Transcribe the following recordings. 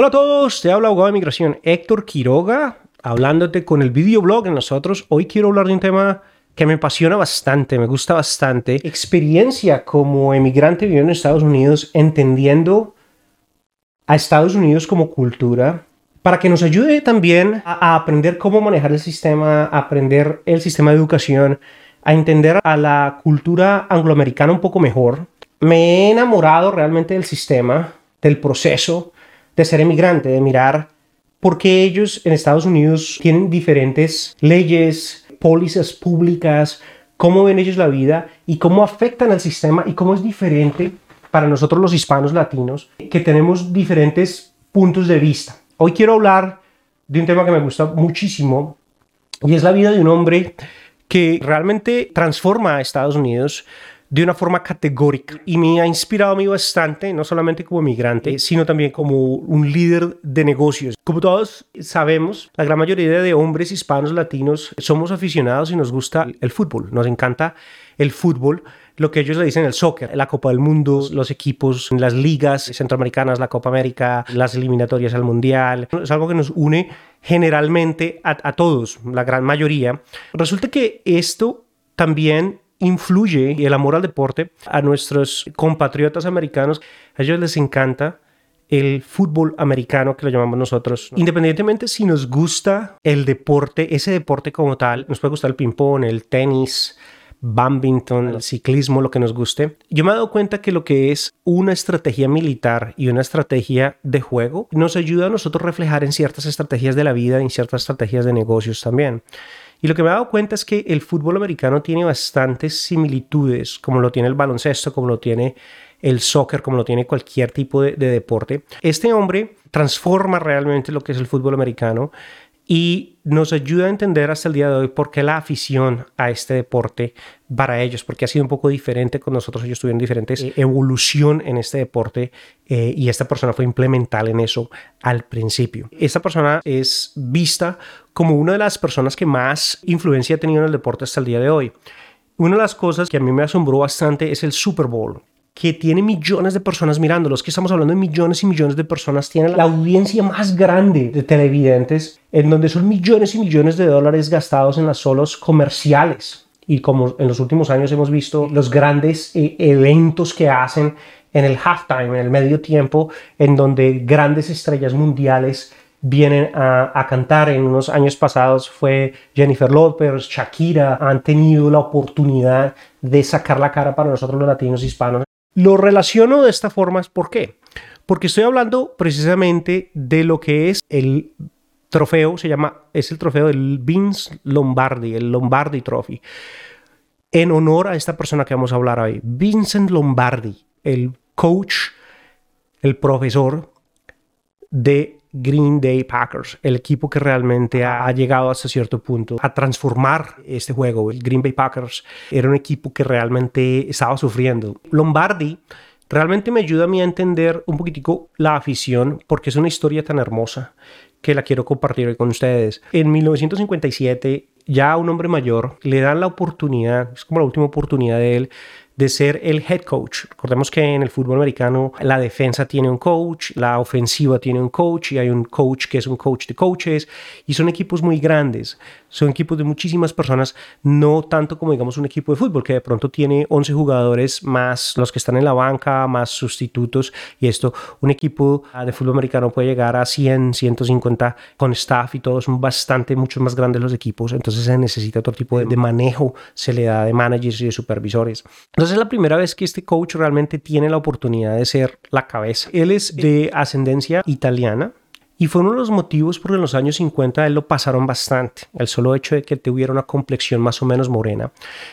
Hola a todos, te habla abogado de migración Héctor Quiroga, hablándote con el videoblog de nosotros. Hoy quiero hablar de un tema que me apasiona bastante, me gusta bastante. Experiencia como emigrante viviendo en Estados Unidos, entendiendo a Estados Unidos como cultura, para que nos ayude también a, aprender cómo manejar el sistema, a aprender el sistema de educación, a entender a la cultura angloamericana un poco mejor. Me he enamorado realmente del sistema, del proceso de ser emigrante, de mirar por qué ellos en Estados Unidos tienen diferentes leyes, pólizas públicas, cómo ven ellos la vida y cómo afectan al sistema y cómo es diferente para nosotros los hispanos latinos, que tenemos diferentes puntos de vista. Hoy quiero hablar de un tema que me gusta muchísimo y es la vida de un hombre que realmente transforma a Estados Unidos de una forma categórica y me ha inspirado a mí bastante, no solamente como migrante, sino también como un líder de negocios. Como todos sabemos, la gran mayoría de hombres hispanos latinos somos aficionados y nos gusta el fútbol, nos encanta el fútbol lo que ellos le dicen el soccer, la Copa del Mundo, los equipos, las ligas centroamericanas, la Copa América, las eliminatorias al Mundial. Es algo que nos une generalmente a, a todos, la gran mayoría. Resulta que esto también influye el amor al deporte a nuestros compatriotas americanos. A ellos les encanta el fútbol americano que lo llamamos nosotros. Independientemente si nos gusta el deporte, ese deporte como tal, nos puede gustar el ping-pong, el tenis, badminton, el ciclismo, lo que nos guste. Yo me he dado cuenta que lo que es una estrategia militar y una estrategia de juego nos ayuda a nosotros reflejar en ciertas estrategias de la vida, en ciertas estrategias de negocios también. Y lo que me he dado cuenta es que el fútbol americano tiene bastantes similitudes, como lo tiene el baloncesto, como lo tiene el soccer, como lo tiene cualquier tipo de, deporte. Este hombre transforma realmente lo que es el fútbol americano y nos ayuda a entender hasta el día de hoy por qué la afición a este deporte para ellos, porque ha sido un poco diferente con nosotros, ellos tuvieron diferentes eh, evolución en este deporte eh, y esta persona fue implemental en eso al principio. Esta persona es vista como una de las personas que más influencia ha tenido en el deporte hasta el día de hoy. Una de las cosas que a mí me asombró bastante es el Super Bowl que tiene millones de personas mirándolos, que estamos hablando de millones y millones de personas, tiene la audiencia más grande de televidentes, en donde son millones y millones de dólares gastados en las solos comerciales. Y como en los últimos años hemos visto los grandes eh, eventos que hacen en el halftime, en el medio tiempo, en donde grandes estrellas mundiales vienen a, a, cantar. En unos años pasados fue Jennifer Lopez, Shakira, han tenido la oportunidad de sacar la cara para nosotros los latinos hispanos lo relaciono de esta forma, ¿por qué? Porque estoy hablando precisamente de lo que es el trofeo, se llama, es el trofeo del Vince Lombardi, el Lombardi Trophy, en honor a esta persona que vamos a hablar hoy, Vincent Lombardi, el coach, el profesor de Green Day Packers, el equipo que realmente ha llegado hasta cierto punto a transformar este juego. El Green Bay Packers era un equipo que realmente estaba sufriendo. Lombardi realmente me ayuda a mí a entender un poquitico la afición porque es una historia tan hermosa que la quiero compartir hoy con ustedes. En 1957, ya un hombre mayor le dan la oportunidad, es como la última oportunidad de él, de ser el head coach. Recordemos que en el fútbol americano la defensa tiene un coach, la ofensiva tiene un coach y hay un coach que es un coach de coaches y son equipos muy grandes, son equipos de muchísimas personas, no tanto como digamos un equipo de fútbol que de pronto tiene 11 jugadores más los que están en la banca, más sustitutos y esto, un equipo de fútbol americano puede llegar a 100, 150 con staff y todos son bastante, mucho más grandes los equipos, entonces se necesita otro tipo de, de manejo, se le da de managers y de supervisores. Entonces, es la primera vez que este coach realmente tiene la oportunidad de ser la cabeza. Él es de ascendencia italiana, y fue uno de los motivos por en los años 50 él lo pasaron bastante. El solo hecho de que tuviera una complexión más o menos morena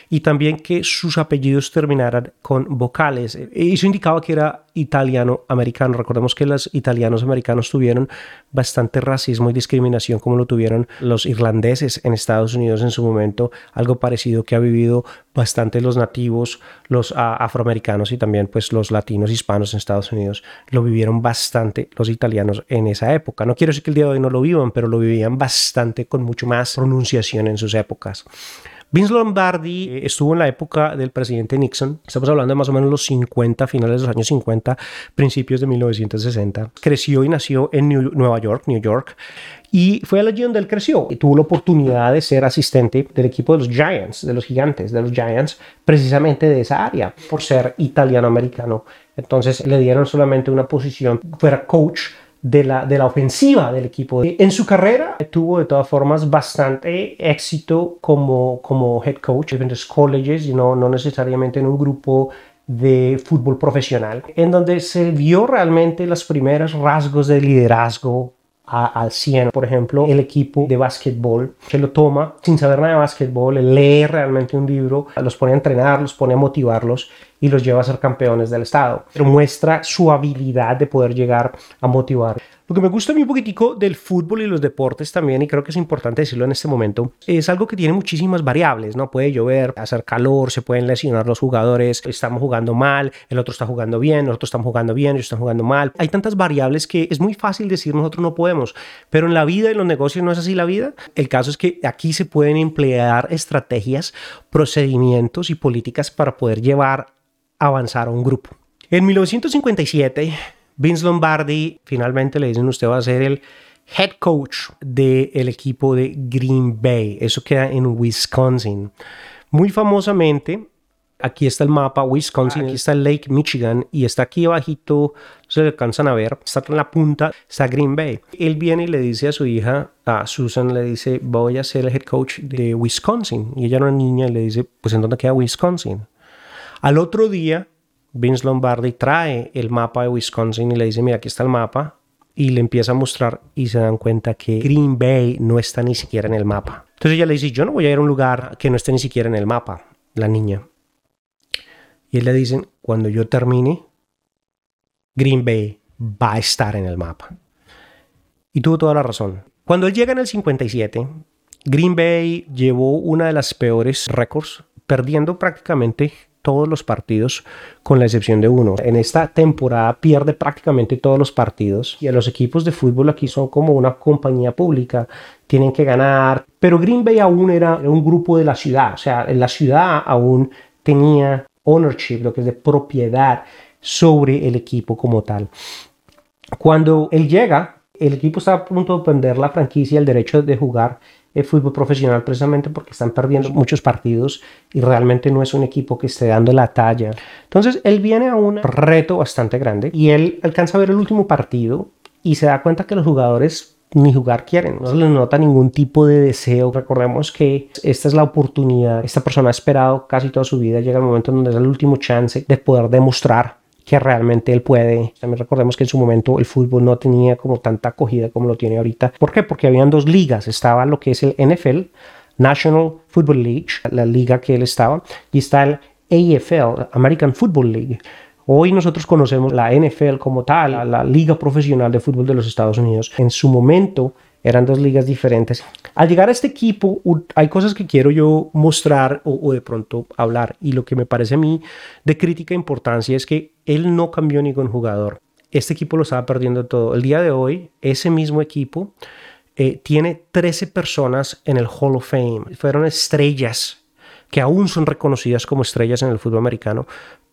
y también que sus apellidos terminaran con vocales. Eso indicaba que era italiano-americano. Recordemos que los italianos americanos tuvieron bastante racismo y discriminación como lo tuvieron los irlandeses en Estados Unidos en su momento, algo parecido que ha vivido bastante los nativos, los ah, afroamericanos y también pues los latinos hispanos en Estados Unidos lo vivieron bastante los italianos en esa época. No quiero decir que el día de hoy no lo vivan, pero lo vivían bastante con mucho más pronunciación en sus épocas. Vince Lombardi eh, estuvo en la época del presidente Nixon, estamos hablando de más o menos los 50, finales de los años 50, principios de 1960. Creció y nació en Nueva York, New York, y fue allí donde él creció y tuvo la oportunidad de ser asistente del equipo de los Giants, de los gigantes de los Giants, precisamente de esa área, por ser italiano-americano. Entonces le dieron solamente una posición, fuera coach de la, de la ofensiva del equipo. En su carrera tuvo de todas formas bastante éxito como, como head coach en diferentes colleges, y no, no necesariamente en un grupo de fútbol profesional, en donde se vio realmente los primeros rasgos de liderazgo al 100. Por ejemplo, el equipo de básquetbol que lo toma sin saber nada de básquetbol, lee realmente un libro, los pone a entrenar, los pone a motivarlos y los lleva a ser campeones del estado. Pero muestra su habilidad de poder llegar a motivar. Lo que me gusta a mí un poquitico del fútbol y los deportes también, y creo que es importante decirlo en este momento, es algo que tiene muchísimas variables, ¿no? Puede llover, hacer calor, se pueden lesionar los jugadores, estamos jugando mal, el otro está jugando bien, nosotros estamos jugando bien, ellos están jugando mal. Hay tantas variables que es muy fácil decir nosotros no podemos, pero en la vida en los negocios no es así la vida. El caso es que aquí se pueden emplear estrategias, procedimientos y políticas para poder llevar avanzar a un grupo. En 1957, Vince Lombardi finalmente le dicen usted va a ser el head coach del equipo de Green Bay. Eso queda en Wisconsin. Muy famosamente, aquí está el mapa Wisconsin, aquí está el Lake Michigan y está aquí abajito, se le alcanzan a ver, está en la punta, está Green Bay. Él viene y le dice a su hija, a Susan, le dice, voy a ser el head coach de Wisconsin. Y ella era una niña y le dice, pues ¿en dónde queda Wisconsin? Al otro día, Vince Lombardi trae el mapa de Wisconsin y le dice, mira, aquí está el mapa. Y le empieza a mostrar y se dan cuenta que Green Bay no está ni siquiera en el mapa. Entonces ella le dice, yo no voy a ir a un lugar que no esté ni siquiera en el mapa, la niña. Y él le dicen, cuando yo termine, Green Bay va a estar en el mapa. Y tuvo toda la razón. Cuando él llega en el 57, Green Bay llevó una de las peores récords, perdiendo prácticamente todos los partidos con la excepción de uno. En esta temporada pierde prácticamente todos los partidos y a los equipos de fútbol aquí son como una compañía pública, tienen que ganar, pero Green Bay aún era un grupo de la ciudad, o sea, la ciudad aún tenía ownership, lo que es de propiedad sobre el equipo como tal. Cuando él llega, el equipo está a punto de perder la franquicia, el derecho de jugar fútbol profesional precisamente porque están perdiendo muchos partidos y realmente no es un equipo que esté dando la talla. Entonces él viene a un reto bastante grande y él alcanza a ver el último partido y se da cuenta que los jugadores ni jugar quieren, no se les nota ningún tipo de deseo. Recordemos que esta es la oportunidad, esta persona ha esperado casi toda su vida, llega el momento en donde es el último chance de poder demostrar que realmente él puede. También recordemos que en su momento el fútbol no tenía como tanta acogida como lo tiene ahorita. ¿Por qué? Porque habían dos ligas. Estaba lo que es el NFL, National Football League, la liga que él estaba, y está el AFL, American Football League. Hoy nosotros conocemos la NFL como tal, la Liga Profesional de Fútbol de los Estados Unidos. En su momento eran dos ligas diferentes. Al llegar a este equipo, hay cosas que quiero yo mostrar o, de pronto hablar. Y lo que me parece a mí de crítica importancia es que él no cambió ningún jugador. Este equipo lo estaba perdiendo todo. El día de hoy, ese mismo equipo eh, tiene 13 personas en el Hall of Fame. Fueron estrellas que aún son reconocidas como estrellas en el fútbol americano,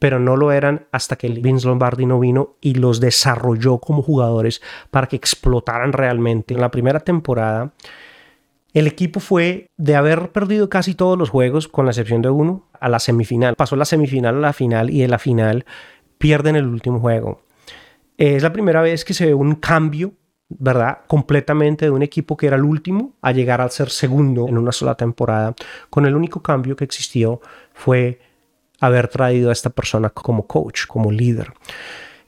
pero no lo eran hasta que Vince Lombardi no vino y los desarrolló como jugadores para que explotaran realmente. En la primera temporada, el equipo fue de haber perdido casi todos los juegos, con la excepción de uno, a la semifinal. Pasó la semifinal a la final y en la final pierden el último juego. Es la primera vez que se ve un cambio, ¿verdad? Completamente de un equipo que era el último a llegar al ser segundo en una sola temporada. Con el único cambio que existió fue haber traído a esta persona como coach, como líder.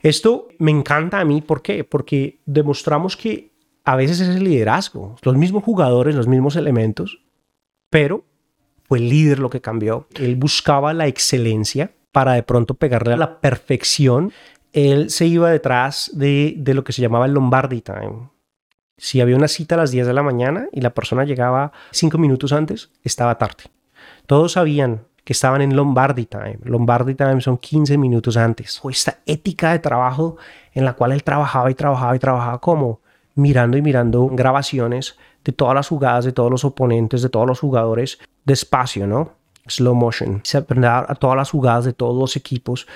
Esto me encanta a mí, ¿por qué? Porque demostramos que a veces es el liderazgo, los mismos jugadores, los mismos elementos, pero fue el líder lo que cambió. Él buscaba la excelencia para de pronto pegarle a la perfección. Él se iba detrás de, lo que se llamaba el Lombardi Time. Si había una cita a las 10 de la mañana y la persona llegaba 5 minutos antes, estaba tarde. Todos sabían que estaban en Lombardi Time. Lombardi Time son 15 minutos antes. O esta ética de trabajo en la cual él trabajaba y trabajaba y trabajaba como mirando y mirando grabaciones de todas las jugadas, de todos los oponentes, de todos los jugadores, despacio, ¿no? Slow motion. Se aprende a todas las jugadas de todos los equipos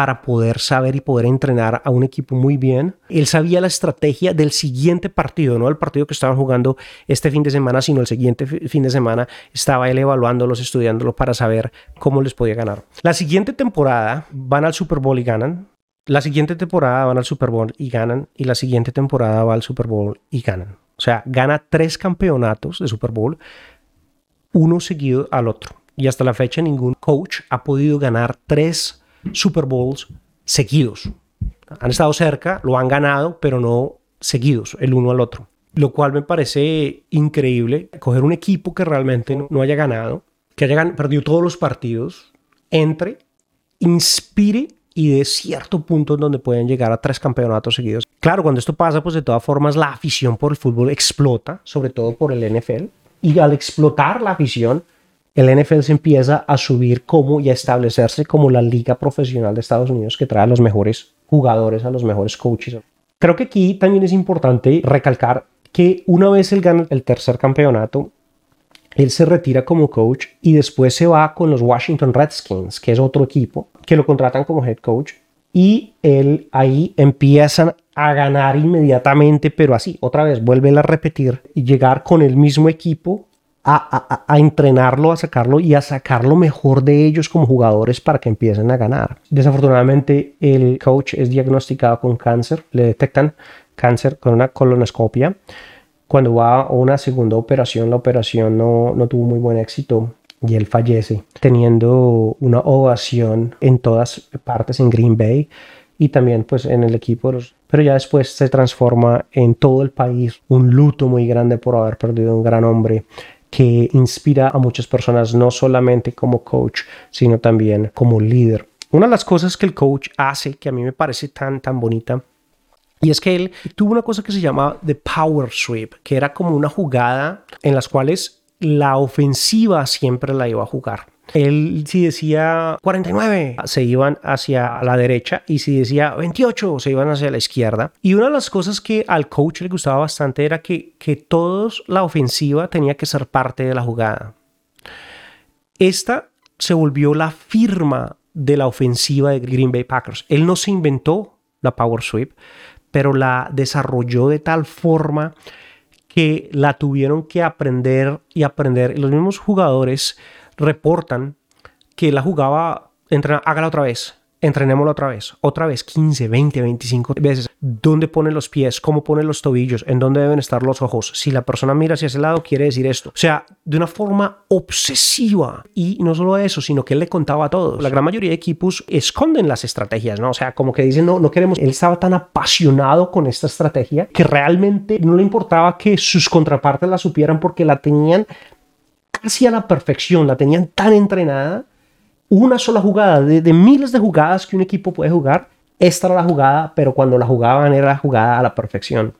para poder saber y poder entrenar a un equipo muy bien. Él sabía la estrategia del siguiente partido, no el partido que estaban jugando este fin de semana, sino el siguiente fin de semana. Estaba él evaluándolos, estudiándolos para saber cómo les podía ganar. La siguiente temporada van al Super Bowl y ganan. La siguiente temporada van al Super Bowl y ganan. Y la siguiente temporada va al Super Bowl y ganan. O sea, gana tres campeonatos de Super Bowl, uno seguido al otro. Y hasta la fecha ningún coach ha podido ganar tres Super Bowls seguidos. Han estado cerca, lo han ganado, pero no seguidos el uno al otro. Lo cual me parece increíble. Coger un equipo que realmente no, haya ganado, que haya perdido todos los partidos, entre, inspire y de cierto punto donde pueden llegar a tres campeonatos seguidos. Claro, cuando esto pasa, pues de todas formas la afición por el fútbol explota, sobre todo por el NFL. Y al explotar la afición, el NFL se empieza a subir como y a establecerse como la liga profesional de Estados Unidos que trae a los mejores jugadores, a los mejores coaches. Creo que aquí también es importante recalcar que una vez él gana el tercer campeonato, él se retira como coach y después se va con los Washington Redskins, que es otro equipo, que lo contratan como head coach. Y él ahí empiezan a ganar inmediatamente, pero así, otra vez, vuelve a repetir y llegar con el mismo equipo a, entrenarlo, a sacarlo y a sacar lo mejor de ellos como jugadores para que empiecen a ganar. Desafortunadamente, el coach es diagnosticado con cáncer, le detectan cáncer con una colonoscopia. Cuando va a una segunda operación, la operación no, no tuvo muy buen éxito y él fallece, teniendo una ovación en todas partes en Green Bay y también pues en el equipo. Pero ya después se transforma en todo el país un luto muy grande por haber perdido un gran hombre que inspira a muchas personas, no solamente como coach, sino también como líder. Una de las cosas que el coach hace, que a mí me parece tan, tan bonita, y es que él tuvo una cosa que se llama The Power Sweep, que era como una jugada en las cuales la ofensiva siempre la iba a jugar. Él si decía 49 se iban hacia la derecha y si decía 28 se iban hacia la izquierda. Y una de las cosas que al coach le gustaba bastante era que, que todos la ofensiva tenía que ser parte de la jugada. Esta se volvió la firma de la ofensiva de Green Bay Packers. Él no se inventó la Power Sweep, pero la desarrolló de tal forma que la tuvieron que aprender y aprender. Los mismos jugadores reportan que la jugaba, entrena, hágala otra vez, entrenémosla otra vez, otra vez, 15, 20, 25 veces. ¿Dónde pone los pies? ¿Cómo pone los tobillos? ¿En dónde deben estar los ojos? Si la persona mira hacia ese lado, quiere decir esto. O sea, de una forma obsesiva. Y no solo eso, sino que él le contaba a todos. La gran mayoría de equipos esconden las estrategias, ¿no? O sea, como que dicen, no, no queremos. Él estaba tan apasionado con esta estrategia que realmente no le importaba que sus contrapartes la supieran porque la tenían casi a la perfección, la tenían tan entrenada. Una sola jugada, de, miles de jugadas que un equipo puede jugar, esta era la jugada, pero cuando la jugaban era la jugada a la perfección.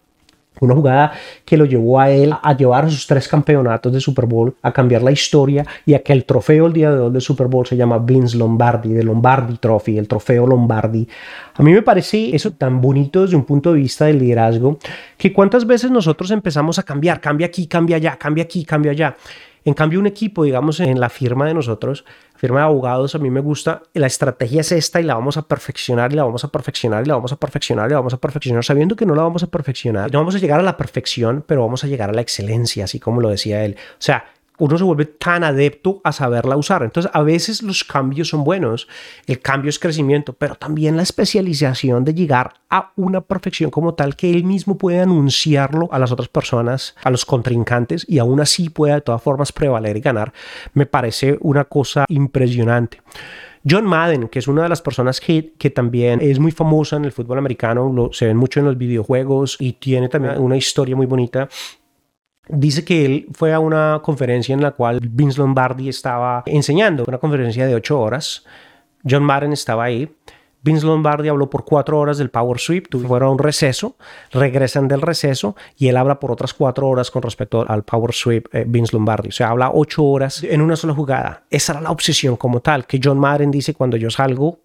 Una jugada que lo llevó a él a llevar a sus tres campeonatos de Super Bowl, a cambiar la historia y a que el trofeo el día de hoy de Super Bowl se llama Vince Lombardi, de Lombardi Trophy, el trofeo Lombardi. A mí me parece eso tan bonito desde un punto de vista del liderazgo, que cuántas veces nosotros empezamos a cambiar, cambia aquí, cambia allá, cambia aquí, cambia allá. En cambio, un equipo, digamos, en la firma de nosotros, firma de abogados, a mí me gusta, la estrategia es esta y la vamos a perfeccionar y la vamos a perfeccionar y la vamos a perfeccionar y la vamos a perfeccionar, sabiendo que no la vamos a perfeccionar. No vamos a llegar a la perfección, pero vamos a llegar a la excelencia, así como lo decía él. O sea, uno se vuelve tan adepto a saberla usar. Entonces, a veces los cambios son buenos, el cambio es crecimiento, pero también la especialización de llegar a una perfección como tal que él mismo puede anunciarlo a las otras personas, a los contrincantes, y aún así pueda de todas formas prevaler y ganar, me parece una cosa impresionante. John Madden, que es una de las personas que, que, también es muy famosa en el fútbol americano, lo, se ven mucho en los videojuegos y tiene también una historia muy bonita dice que él fue a una conferencia en la cual Vince Lombardi estaba enseñando, una conferencia de ocho horas. John Madden estaba ahí. Vince Lombardi habló por cuatro horas del Power Sweep, fueron a un receso, regresan del receso y él habla por otras cuatro horas con respecto al Power Sweep eh, Vince Lombardi. O sea, habla ocho horas en una sola jugada. Esa era la obsesión como tal, que John Madden dice cuando yo salgo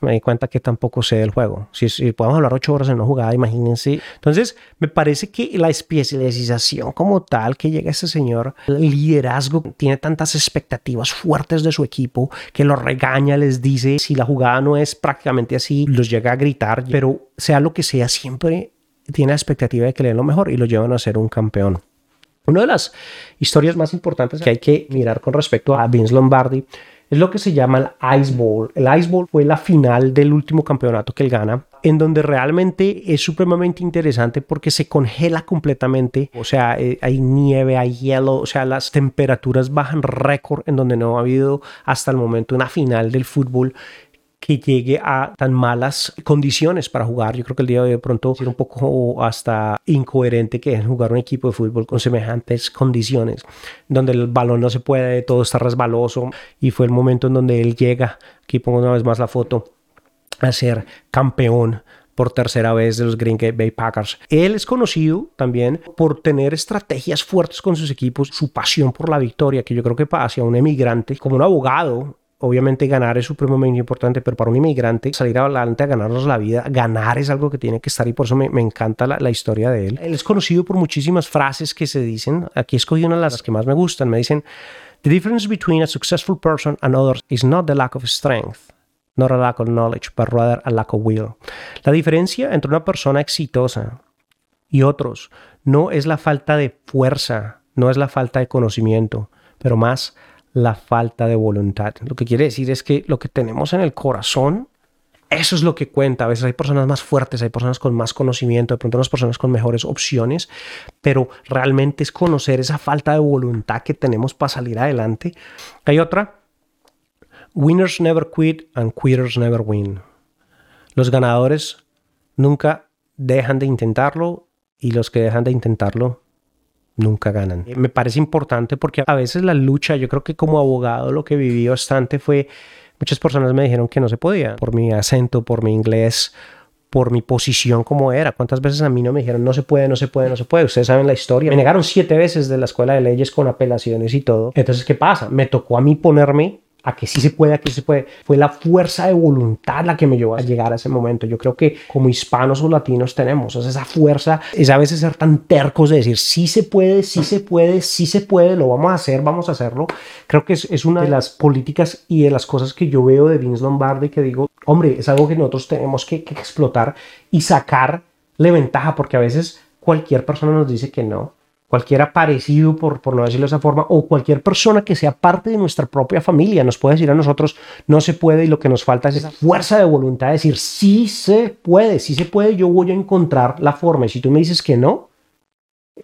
me di cuenta que tampoco sé del juego. Si, si podemos hablar ocho horas en una jugada, imagínense. Entonces, me parece que la especialización como tal que llega ese señor, el liderazgo, tiene tantas expectativas fuertes de su equipo que los regaña, les dice, si la jugada no es prácticamente así, los llega a gritar, pero sea lo que sea, siempre tiene la expectativa de que le den lo mejor y lo llevan a ser un campeón. Una de las historias más importantes que hay que mirar con respecto a Vince Lombardi es lo que se llama el Ice Bowl. El Ice Bowl fue la final del último campeonato que él gana, en donde realmente es supremamente interesante porque se congela completamente, o sea, eh, hay nieve, hay hielo, o sea, las temperaturas bajan récord en donde no ha habido hasta el momento una final del fútbol que llegue a tan malas condiciones para jugar. Yo creo que el día de hoy de pronto es un poco hasta incoherente que jugar un equipo de fútbol con semejantes condiciones, donde el balón no se puede, todo está resbaloso y fue el momento en donde él llega, aquí pongo una vez más la foto, a ser campeón por tercera vez de los Green Bay Packers. Él es conocido también por tener estrategias fuertes con sus equipos, su pasión por la victoria, que yo creo que hacia un emigrante, como un abogado, obviamente ganar es supremamente importante, pero para un inmigrante salir adelante a ganarnos la vida, ganar es algo que tiene que estar y por eso me, encanta la, la, historia de él. Él es conocido por muchísimas frases que se dicen. Aquí escogí una de las que más me gustan. Me dicen, The difference between a successful person and others is not the lack of strength, not a lack of knowledge, but rather a lack of will. La diferencia entre una persona exitosa y otros no es la falta de fuerza, no es la falta de conocimiento, pero más la falta de voluntad. Lo que quiere decir es que lo que tenemos en el corazón, eso es lo que cuenta. A veces hay personas más fuertes, hay personas con más conocimiento, de pronto unas personas con mejores opciones, pero realmente es conocer esa falta de voluntad que tenemos para salir adelante. Hay otra, winners never quit and quitters never win. Los ganadores nunca dejan de intentarlo y los que dejan de intentarlo nunca ganan. Me parece importante porque a veces la lucha, yo creo que como abogado lo que viví bastante fue, muchas personas me dijeron que no se podía, por mi acento, por mi inglés, por mi posición como era. ¿Cuántas veces a mí no me dijeron no se puede, no se puede, no se puede? Ustedes saben la historia. Me negaron siete veces de la escuela de leyes con apelaciones y todo. Entonces, ¿qué pasa? Me tocó a mí ponerme a que sí se puede, a que se puede. Fue la fuerza de voluntad la que me llevó a llegar a ese momento. Yo creo que como hispanos o latinos tenemos esa fuerza, es a veces ser tan tercos de decir sí se puede, sí se puede, sí se puede, lo vamos a hacer, vamos a hacerlo. Creo que es, una de las políticas y de las cosas que yo veo de Vince Lombardi que digo, hombre, es algo que nosotros tenemos que, que explotar y sacarle ventaja porque a veces cualquier persona nos dice que no cualquiera parecido, por, por no decirlo de esa forma, o cualquier persona que sea parte de nuestra propia familia nos puede decir a nosotros, no se puede y lo que nos falta es esa fuerza de voluntad de decir, sí se puede, sí se puede, yo voy a encontrar la forma. Y si tú me dices que no,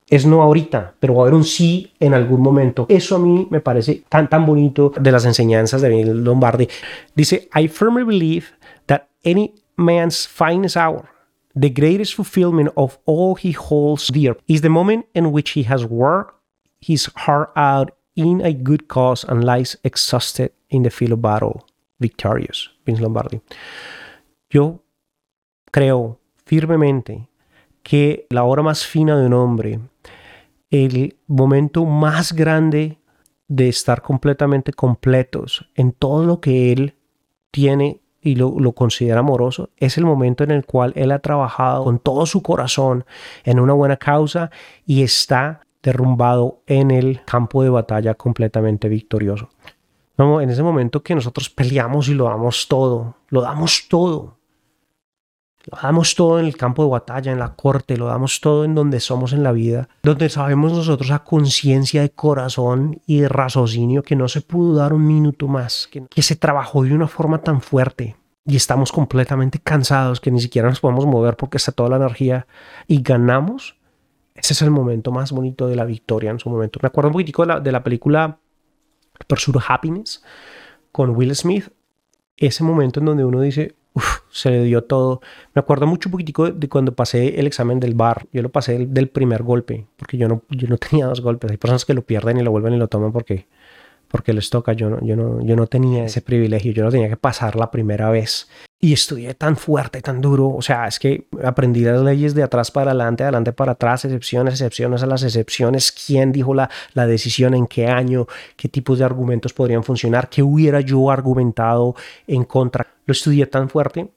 es no ahorita, pero va a haber un sí en algún momento. Eso a mí me parece tan, tan bonito de las enseñanzas de Lombardi. Dice, I firmly believe that any man's finest hour The greatest fulfillment of all he holds dear is the moment in which he has worked his heart out in a good cause and lies exhausted in the field of battle, victorious. Vince Lombardi. Yo creo firmemente que la hora más fina de un hombre, el momento más grande de estar completamente completos en todo lo que él tiene y lo, considera amoroso, es el momento en el cual él ha trabajado con todo su corazón en una buena causa y está derrumbado en el campo de batalla completamente victorioso. en ese momento que nosotros peleamos y lo damos todo, lo damos todo, lo damos todo en el campo de batalla, en la corte, lo damos todo en donde somos en la vida, donde sabemos nosotros a conciencia de corazón y de raciocinio que no se pudo dar un minuto más, que, que se trabajó de una forma tan fuerte y estamos completamente cansados que ni siquiera nos podemos mover porque está toda la energía y ganamos. Ese es el momento más bonito de la victoria en su momento. Me acuerdo un poquitico de la, de la película Pursuit Happiness con Will Smith. Ese momento en donde uno dice, se le dio todo. Me acuerdo mucho un poquitico de cuando pasé el examen del bar. Yo lo pasé del, primer golpe, porque yo no, yo no tenía dos golpes. Hay personas que lo pierden y lo vuelven y lo toman porque, porque les toca, yo no, yo, no, yo no tenía ese privilegio, yo no tenía que pasar la primera vez. Y estudié tan fuerte, tan duro, o sea, es que aprendí las leyes de atrás para adelante, adelante para atrás, excepciones, excepciones a las excepciones, quién dijo la, la decisión, en qué año, qué tipos de argumentos podrían funcionar, qué hubiera yo argumentado en contra. Lo estudié tan fuerte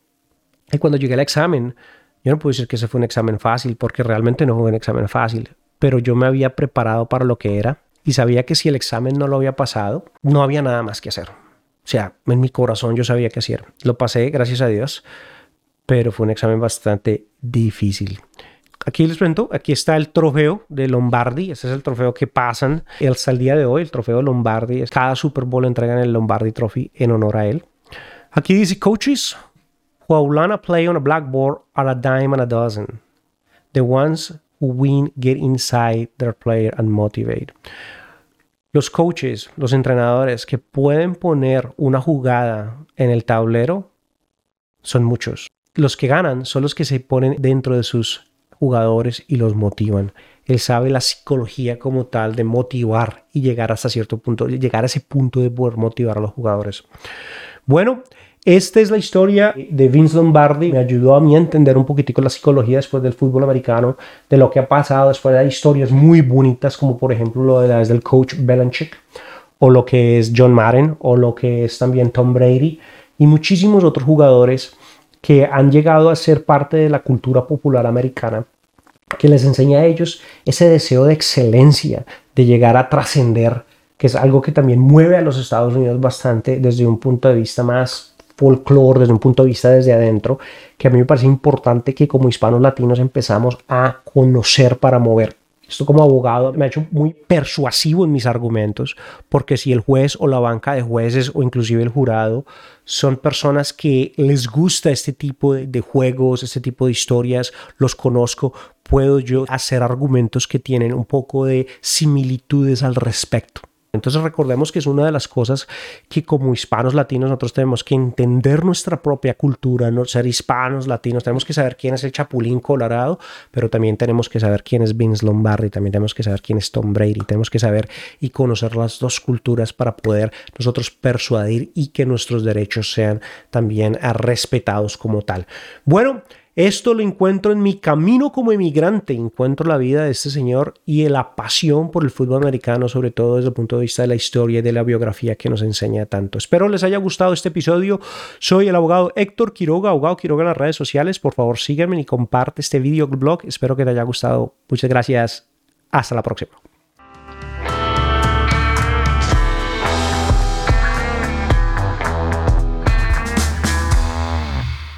y cuando llegué al examen, yo no puedo decir que ese fue un examen fácil, porque realmente no fue un examen fácil, pero yo me había preparado para lo que era y sabía que si el examen no lo había pasado, no había nada más que hacer. O sea, en mi corazón yo sabía qué hacer. Lo pasé, gracias a Dios, pero fue un examen bastante difícil. Aquí les cuento, aquí está el trofeo de Lombardi. Este es el trofeo que pasan hasta el día de hoy, el trofeo Lombardi. Cada Super Bowl entregan el Lombardi Trophy en honor a él. Aquí dice coaches who learn a play on a blackboard are a dime and a dozen. The ones who win get inside their player and motivate. Los coaches, los entrenadores que pueden poner una jugada en el tablero son muchos. Los que ganan son los que se ponen dentro de sus jugadores y los motivan. Él sabe la psicología como tal de motivar y llegar hasta cierto punto, llegar a ese punto de poder motivar a los jugadores. Bueno, esta es la historia de Vince Lombardi. Me ayudó a mí a entender un poquitico la psicología después del fútbol americano, de lo que ha pasado después de historias muy bonitas, como por ejemplo lo de las del coach Belichick, o lo que es John Madden, o lo que es también Tom Brady, y muchísimos otros jugadores que han llegado a ser parte de la cultura popular americana, que les enseña a ellos ese deseo de excelencia, de llegar a trascender, que es algo que también mueve a los Estados Unidos bastante desde un punto de vista más folclore, desde un punto de vista desde adentro, que a mí me parece importante que como hispanos latinos empezamos a conocer para mover. Esto como abogado me ha hecho muy persuasivo en mis argumentos, porque si el juez o la banca de jueces o inclusive el jurado son personas que les gusta este tipo de, juegos, este tipo de historias, los conozco, puedo yo hacer argumentos que tienen un poco de similitudes al respecto. Entonces recordemos que es una de las cosas que como hispanos latinos nosotros tenemos que entender nuestra propia cultura, no ser hispanos latinos, tenemos que saber quién es el Chapulín Colorado, pero también tenemos que saber quién es Vince Lombardi, también tenemos que saber quién es Tom Brady, tenemos que saber y conocer las dos culturas para poder nosotros persuadir y que nuestros derechos sean también respetados como tal. Bueno, esto lo encuentro en mi camino como emigrante, encuentro la vida de este señor y la pasión por el fútbol americano, sobre todo desde el punto de vista de la historia y de la biografía que nos enseña tanto. Espero les haya gustado este episodio. Soy el abogado Héctor Quiroga, abogado Quiroga en las redes sociales. Por favor, síganme y comparte este video blog. Espero que te haya gustado. Muchas gracias. Hasta la próxima.